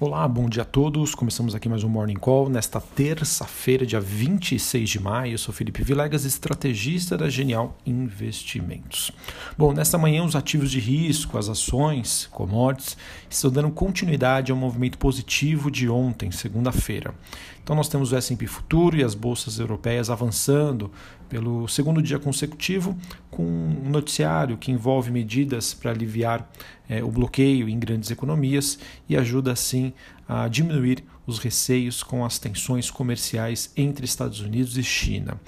Olá, bom dia a todos. Começamos aqui mais um Morning Call nesta terça-feira, dia 26 de maio. Eu sou Felipe Vilegas, estrategista da Genial Investimentos. Bom, nesta manhã os ativos de risco, as ações, commodities, estão dando continuidade ao movimento positivo de ontem, segunda-feira. Então nós temos o S&P Futuro e as bolsas europeias avançando pelo segundo dia consecutivo, com um noticiário que envolve medidas para aliviar é, o bloqueio em grandes economias e ajuda assim a diminuir os receios com as tensões comerciais entre Estados Unidos e China.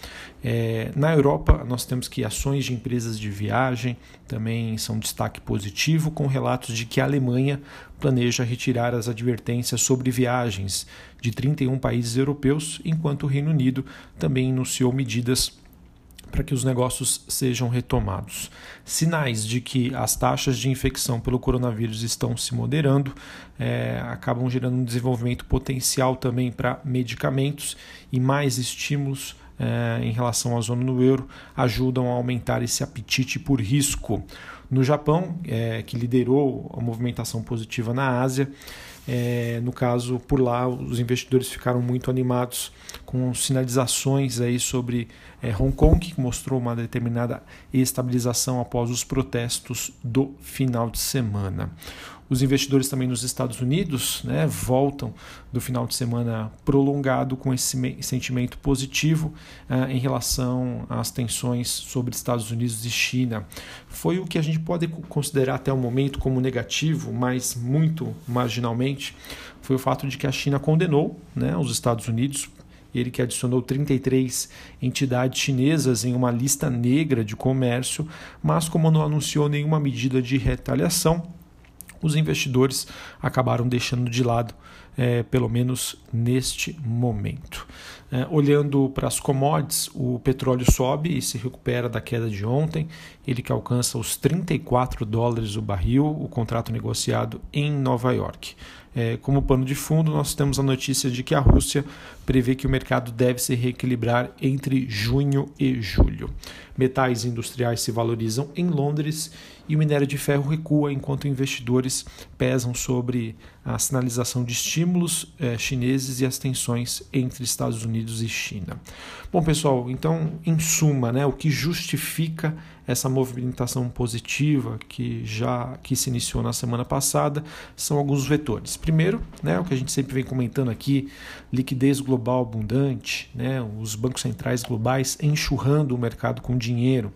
É, na Europa, nós temos que ações de empresas de viagem também são destaque positivo, com relatos de que a Alemanha planeja retirar as advertências sobre viagens de 31 países europeus, enquanto o Reino Unido também anunciou medidas para que os negócios sejam retomados. Sinais de que as taxas de infecção pelo coronavírus estão se moderando é, acabam gerando um desenvolvimento potencial também para medicamentos e mais estímulos é, em relação à zona do euro ajudam a aumentar esse apetite por risco. No Japão, é, que liderou a movimentação positiva na Ásia, é, no caso, por lá, os investidores ficaram muito animados com sinalizações aí sobre é, Hong Kong, que mostrou uma determinada estabilização após os protestos do final de semana. Os investidores também nos Estados Unidos né, voltam do final de semana prolongado com esse sentimento positivo uh, em relação às tensões sobre Estados Unidos e China. Foi o que a gente pode considerar até o momento como negativo, mas muito marginalmente, foi o fato de que a China condenou né, os Estados Unidos ele que adicionou 33 entidades chinesas em uma lista negra de comércio, mas como não anunciou nenhuma medida de retaliação, os investidores acabaram deixando de lado, é, pelo menos neste momento. É, olhando para as commodities, o petróleo sobe e se recupera da queda de ontem, ele que alcança os 34 dólares o barril, o contrato negociado em Nova York. É, como pano de fundo, nós temos a notícia de que a Rússia prevê que o mercado deve se reequilibrar entre junho e julho. Metais industriais se valorizam em Londres e o minério de ferro recua enquanto investidores pesam sobre a sinalização de estímulos é, chineses e as tensões entre Estados Unidos e China. Bom, pessoal, então, em suma, né, o que justifica essa movimentação positiva que já que se iniciou na semana passada são alguns vetores. Primeiro, né, o que a gente sempre vem comentando aqui, liquidez global abundante, né, os bancos centrais globais enxurrando o mercado com dinheiro,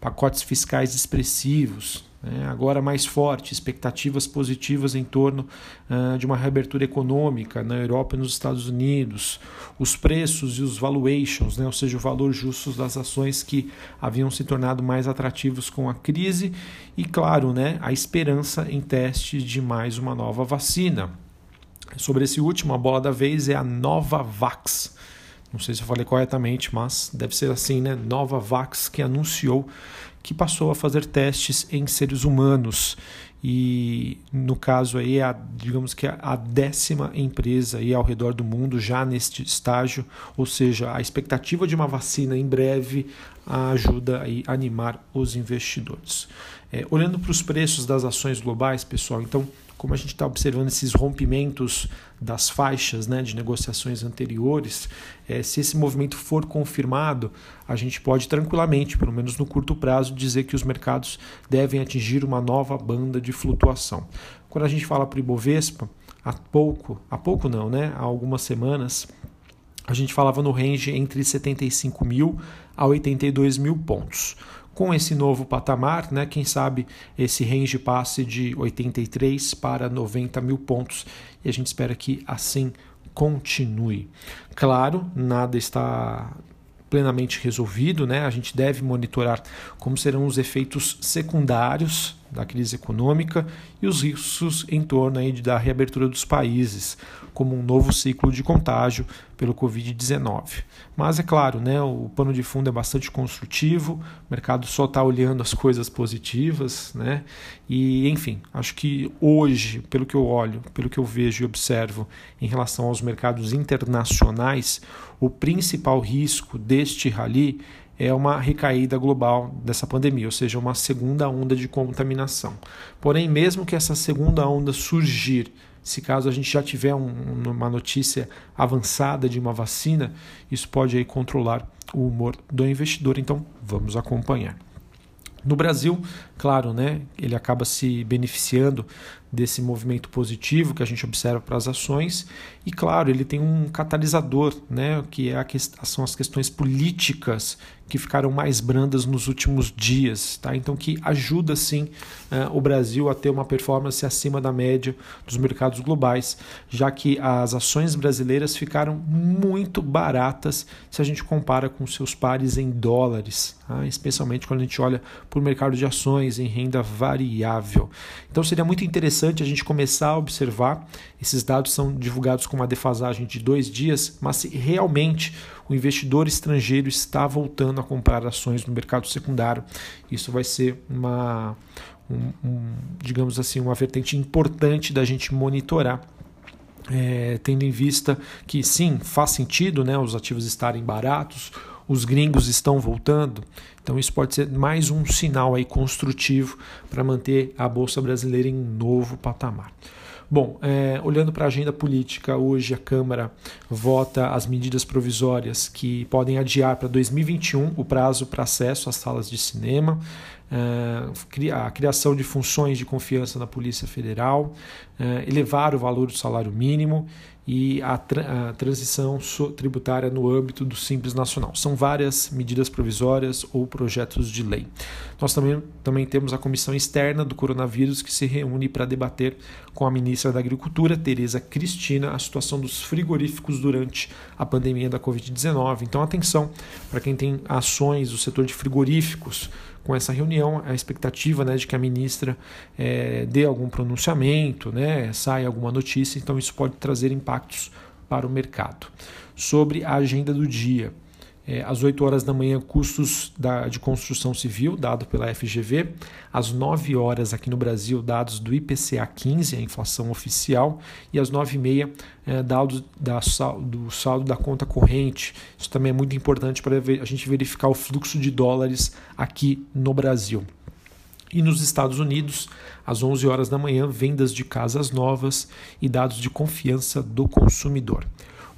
pacotes fiscais expressivos, né, agora mais forte, expectativas positivas em torno uh, de uma reabertura econômica na Europa e nos Estados Unidos, os preços e os valuations, né, ou seja, o valor justo das ações que haviam se tornado mais atrativos com a crise e, claro, né, a esperança em teste de mais uma nova vacina. Sobre esse último, a bola da vez é a Novavax. Não sei se eu falei corretamente, mas deve ser assim, né? Novavax que anunciou que passou a fazer testes em seres humanos e no caso aí é a, digamos que a décima empresa aí ao redor do mundo já neste estágio, ou seja, a expectativa de uma vacina em breve ajuda aí a animar os investidores. É, olhando para os preços das ações globais, pessoal, então como a gente está observando esses rompimentos das faixas né, de negociações anteriores, é, se esse movimento for confirmado, a gente pode tranquilamente, pelo menos no curto prazo, dizer que os mercados devem atingir uma nova banda de flutuação. Quando a gente fala para o Ibovespa, há pouco, há pouco não, né, há algumas semanas, a gente falava no range entre 75 mil a 82 mil pontos com esse novo patamar, né, quem sabe esse range passe de 83 para 90 mil pontos e a gente espera que assim continue. Claro, nada está plenamente resolvido, né? A gente deve monitorar como serão os efeitos secundários da crise econômica e os riscos em torno aí da reabertura dos países, como um novo ciclo de contágio pelo Covid-19. Mas é claro, né, o pano de fundo é bastante construtivo, o mercado só está olhando as coisas positivas, né? E enfim, acho que hoje, pelo que eu olho, pelo que eu vejo e observo em relação aos mercados internacionais, o principal risco deste rally é uma recaída global dessa pandemia, ou seja, uma segunda onda de contaminação. Porém, mesmo que essa segunda onda surgir Se caso a gente já tiver um, uma notícia avançada de uma vacina, isso pode aí controlar o humor do investidor. Então, vamos acompanhar. No Brasil, claro, né, ele acaba se beneficiando desse movimento positivo que a gente observa para as ações e, claro, ele tem um catalisador, né, que é a que, são as questões políticas que ficaram mais brandas nos últimos dias, tá? Então que ajuda sim uh, o Brasil a ter uma performance acima da média dos mercados globais, já que as ações brasileiras ficaram muito baratas se a gente compara com seus pares em dólares, tá? especialmente quando a gente olha para o mercado de ações em renda variável. Então seria muito interessante a gente começar a observar. Esses dados são divulgados com uma defasagem de dois dias, mas se realmente o investidor estrangeiro está voltando a comprar ações no mercado secundário. Isso vai ser uma, um, um, digamos assim, uma vertente importante da gente monitorar. É, tendo em vista que sim, faz sentido né, os ativos estarem baratos, os gringos estão voltando, então isso pode ser mais um sinal aí construtivo para manter a Bolsa Brasileira em novo patamar. Bom, é, olhando para a agenda política, hoje a Câmara vota as medidas provisórias que podem adiar para 2021 o prazo para acesso às salas de cinema, é, a criação de funções de confiança na Polícia Federal, é, elevar o valor do salário mínimo e a, tra a transição tributária no âmbito do Simples Nacional. São várias medidas provisórias ou projetos de lei. Nós também, também temos a comissão externa do coronavírus que se reúne para debater com a ministra da Agricultura, Tereza Cristina, a situação dos frigoríficos durante a pandemia da Covid-19. Então, atenção para quem tem ações do setor de frigoríficos com essa reunião, a expectativa né, de que a ministra é, dê algum pronunciamento, né, saia alguma notícia, então isso pode trazer impactos para o mercado. Sobre a agenda do dia, é, às 8 horas da manhã, custos da, de construção civil, dado pela FGV. Às 9 horas, aqui no Brasil, dados do IPCA 15, a inflação oficial. E às 9 e meia, é, dados da, do saldo da conta corrente. Isso também é muito importante para a gente verificar o fluxo de dólares aqui no Brasil. E nos Estados Unidos, às 11 horas da manhã, vendas de casas novas e dados de confiança do consumidor.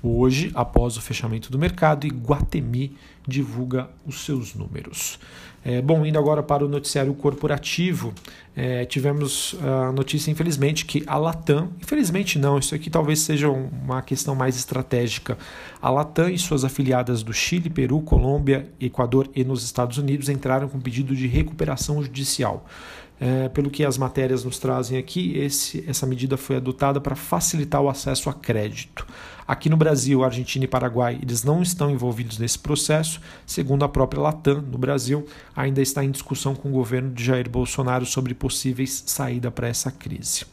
Hoje, após o fechamento do mercado, Iguatemi divulga os seus números. É, bom, indo agora para o noticiário corporativo, é, tivemos a notícia, infelizmente, que a Latam, infelizmente não, isso aqui talvez seja uma questão mais estratégica. A Latam e suas afiliadas do Chile, Peru, Colômbia, Equador e nos Estados Unidos entraram com pedido de recuperação judicial. É, pelo que as matérias nos trazem aqui, esse, essa medida foi adotada para facilitar o acesso a crédito. Aqui no Brasil, Argentina e Paraguai, eles não estão envolvidos nesse processo. Segundo a própria Latam, no Brasil, ainda está em discussão com o governo de Jair Bolsonaro sobre possíveis saída para essa crise.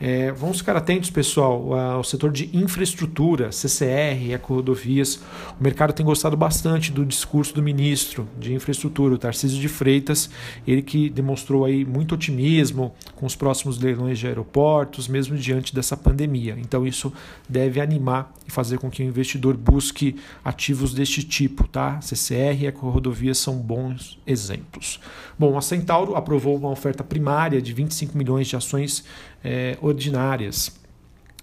É, vamos ficar atentos, pessoal, ao setor de infraestrutura, CCR, eco-rodovias. O mercado tem gostado bastante do discurso do ministro de infraestrutura, o Tarcísio de Freitas, ele que demonstrou aí muito otimismo com os próximos leilões de aeroportos, mesmo diante dessa pandemia. Então isso deve animar e fazer com que o investidor busque ativos deste tipo, tá? CCR e eco-rodovias são bons exemplos. Bom, a Centauro aprovou uma oferta primária de 25 milhões de ações é, ordinárias.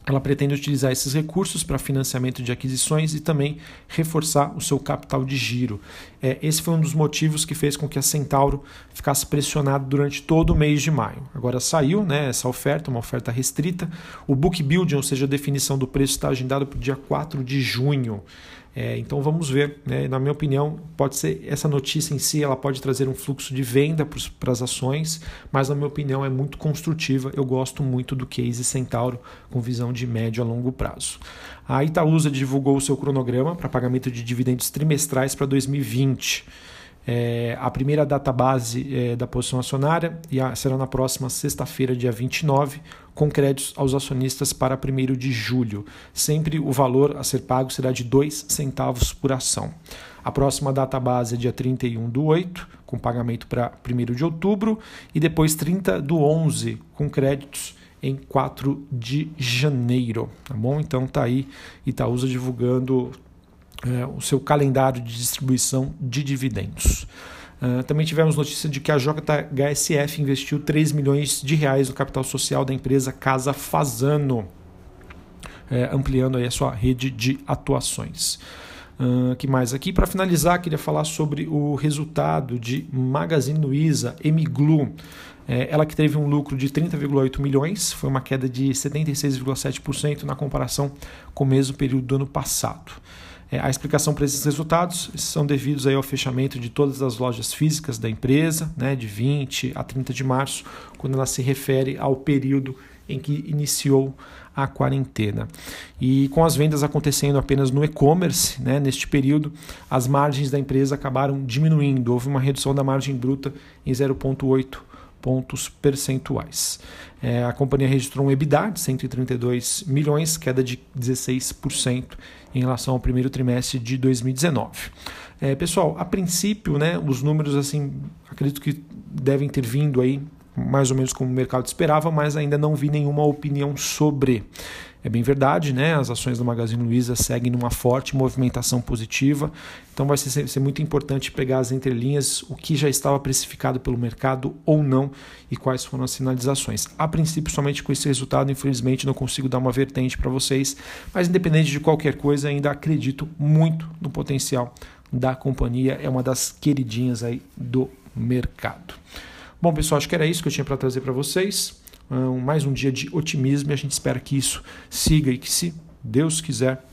Ela pretende utilizar esses recursos para financiamento de aquisições e também reforçar o seu capital de giro. É, esse foi um dos motivos que fez com que a Centauro ficasse pressionada durante todo o mês de maio. Agora saiu né, essa oferta, uma oferta restrita. O book building, ou seja, a definição do preço, está agendado para o dia 4 de junho. É, então vamos ver, né? na minha opinião, pode ser essa notícia em si, ela pode trazer um fluxo de venda para as ações, mas na minha opinião é muito construtiva. Eu gosto muito do case Centauro com visão de médio a longo prazo. A Itaúsa divulgou o seu cronograma para pagamento de dividendos trimestrais para 2020 é, a primeira data base é, da posição acionária a, será na próxima sexta-feira, dia 29, com créditos aos acionistas para 1 de julho. Sempre o valor a ser pago será de 2 centavos por ação. A próxima data base é dia 31 do 8, com pagamento para 1 de outubro, e depois 30 do 11, com créditos em 4 de janeiro. Tá bom? Então tá aí Itaúsa divulgando é, o seu calendário de distribuição de dividendos. Uh, também tivemos notícia de que a JHSF investiu 3 milhões de reais no capital social da empresa Casa Fazano. é, ampliando aí a sua rede de atuações. Uh, que mais aqui? Para finalizar, queria falar sobre o resultado de Magazine Luiza, Emiglu. É, ela que teve um lucro de 30,8 milhões, foi uma queda de 76,7% na comparação com o mesmo período do ano passado. É, a explicação para esses resultados são devidos aí ao fechamento de todas as lojas físicas da empresa, né, de 20 a 30 de março, quando ela se refere ao período em que iniciou a quarentena. E com as vendas acontecendo apenas no e-commerce, né, neste período, as margens da empresa acabaram diminuindo. Houve uma redução da margem bruta em 0,8 pontos percentuais. É, a companhia registrou um EBITDA de 132 milhões, queda de 16% em relação ao primeiro trimestre de 2019. É, pessoal, a princípio, né, os números assim, acredito que devem ter vindo aí mais ou menos como o mercado esperava, mas ainda não vi nenhuma opinião sobre. É bem verdade, né? As ações do Magazine Luiza seguem numa forte movimentação positiva, então vai ser, ser, muito importante pegar as entrelinhas, o que já estava precificado pelo mercado ou não e quais foram as sinalizações. A princípio, somente com esse resultado, infelizmente, não consigo dar uma vertente para vocês, mas independente de qualquer coisa, ainda acredito muito no potencial da companhia, é uma das queridinhas aí do mercado. Bom, pessoal, acho que era isso que eu tinha para trazer para vocês. Um, mais um dia de otimismo e a gente espera que isso siga e que, se Deus quiser,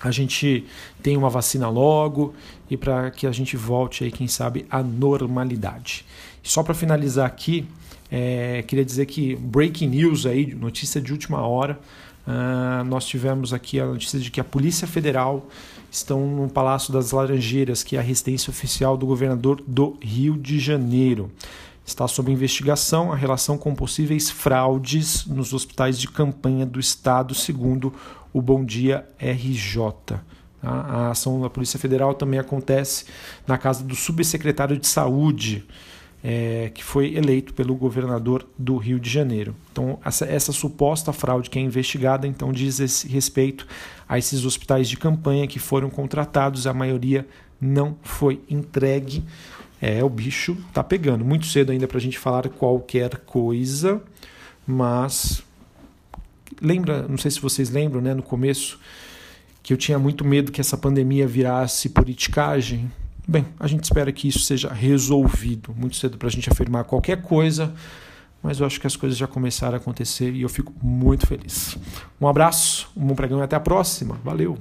a gente tenha uma vacina logo e para que a gente volte aí, quem sabe, à normalidade. Só para finalizar aqui, é, queria dizer que breaking news aí, notícia de última hora, uh, nós tivemos aqui a notícia de que a Polícia Federal estão no Palácio das Laranjeiras, que é a residência oficial do governador do Rio de Janeiro. Está sob investigação a relação com possíveis fraudes nos hospitais de campanha do Estado, segundo o Bom Dia RJ. Tá? A ação da Polícia Federal também acontece na casa do subsecretário de Saúde, é, que foi eleito pelo governador do Rio de Janeiro. Então, essa, essa suposta fraude que é investigada, então, diz respeito a esses hospitais de campanha que foram contratados, a maioria não foi entregue. É, o bicho tá pegando. Muito cedo ainda para a gente falar qualquer coisa, mas lembra, não sei se vocês lembram, né, no começo, que eu tinha muito medo que essa pandemia virasse politicagem. Bem, a gente espera que isso seja resolvido. Muito cedo para a gente afirmar qualquer coisa, mas eu acho que as coisas já começaram a acontecer e eu fico muito feliz. Um abraço, um bom pregão e até a próxima. Valeu!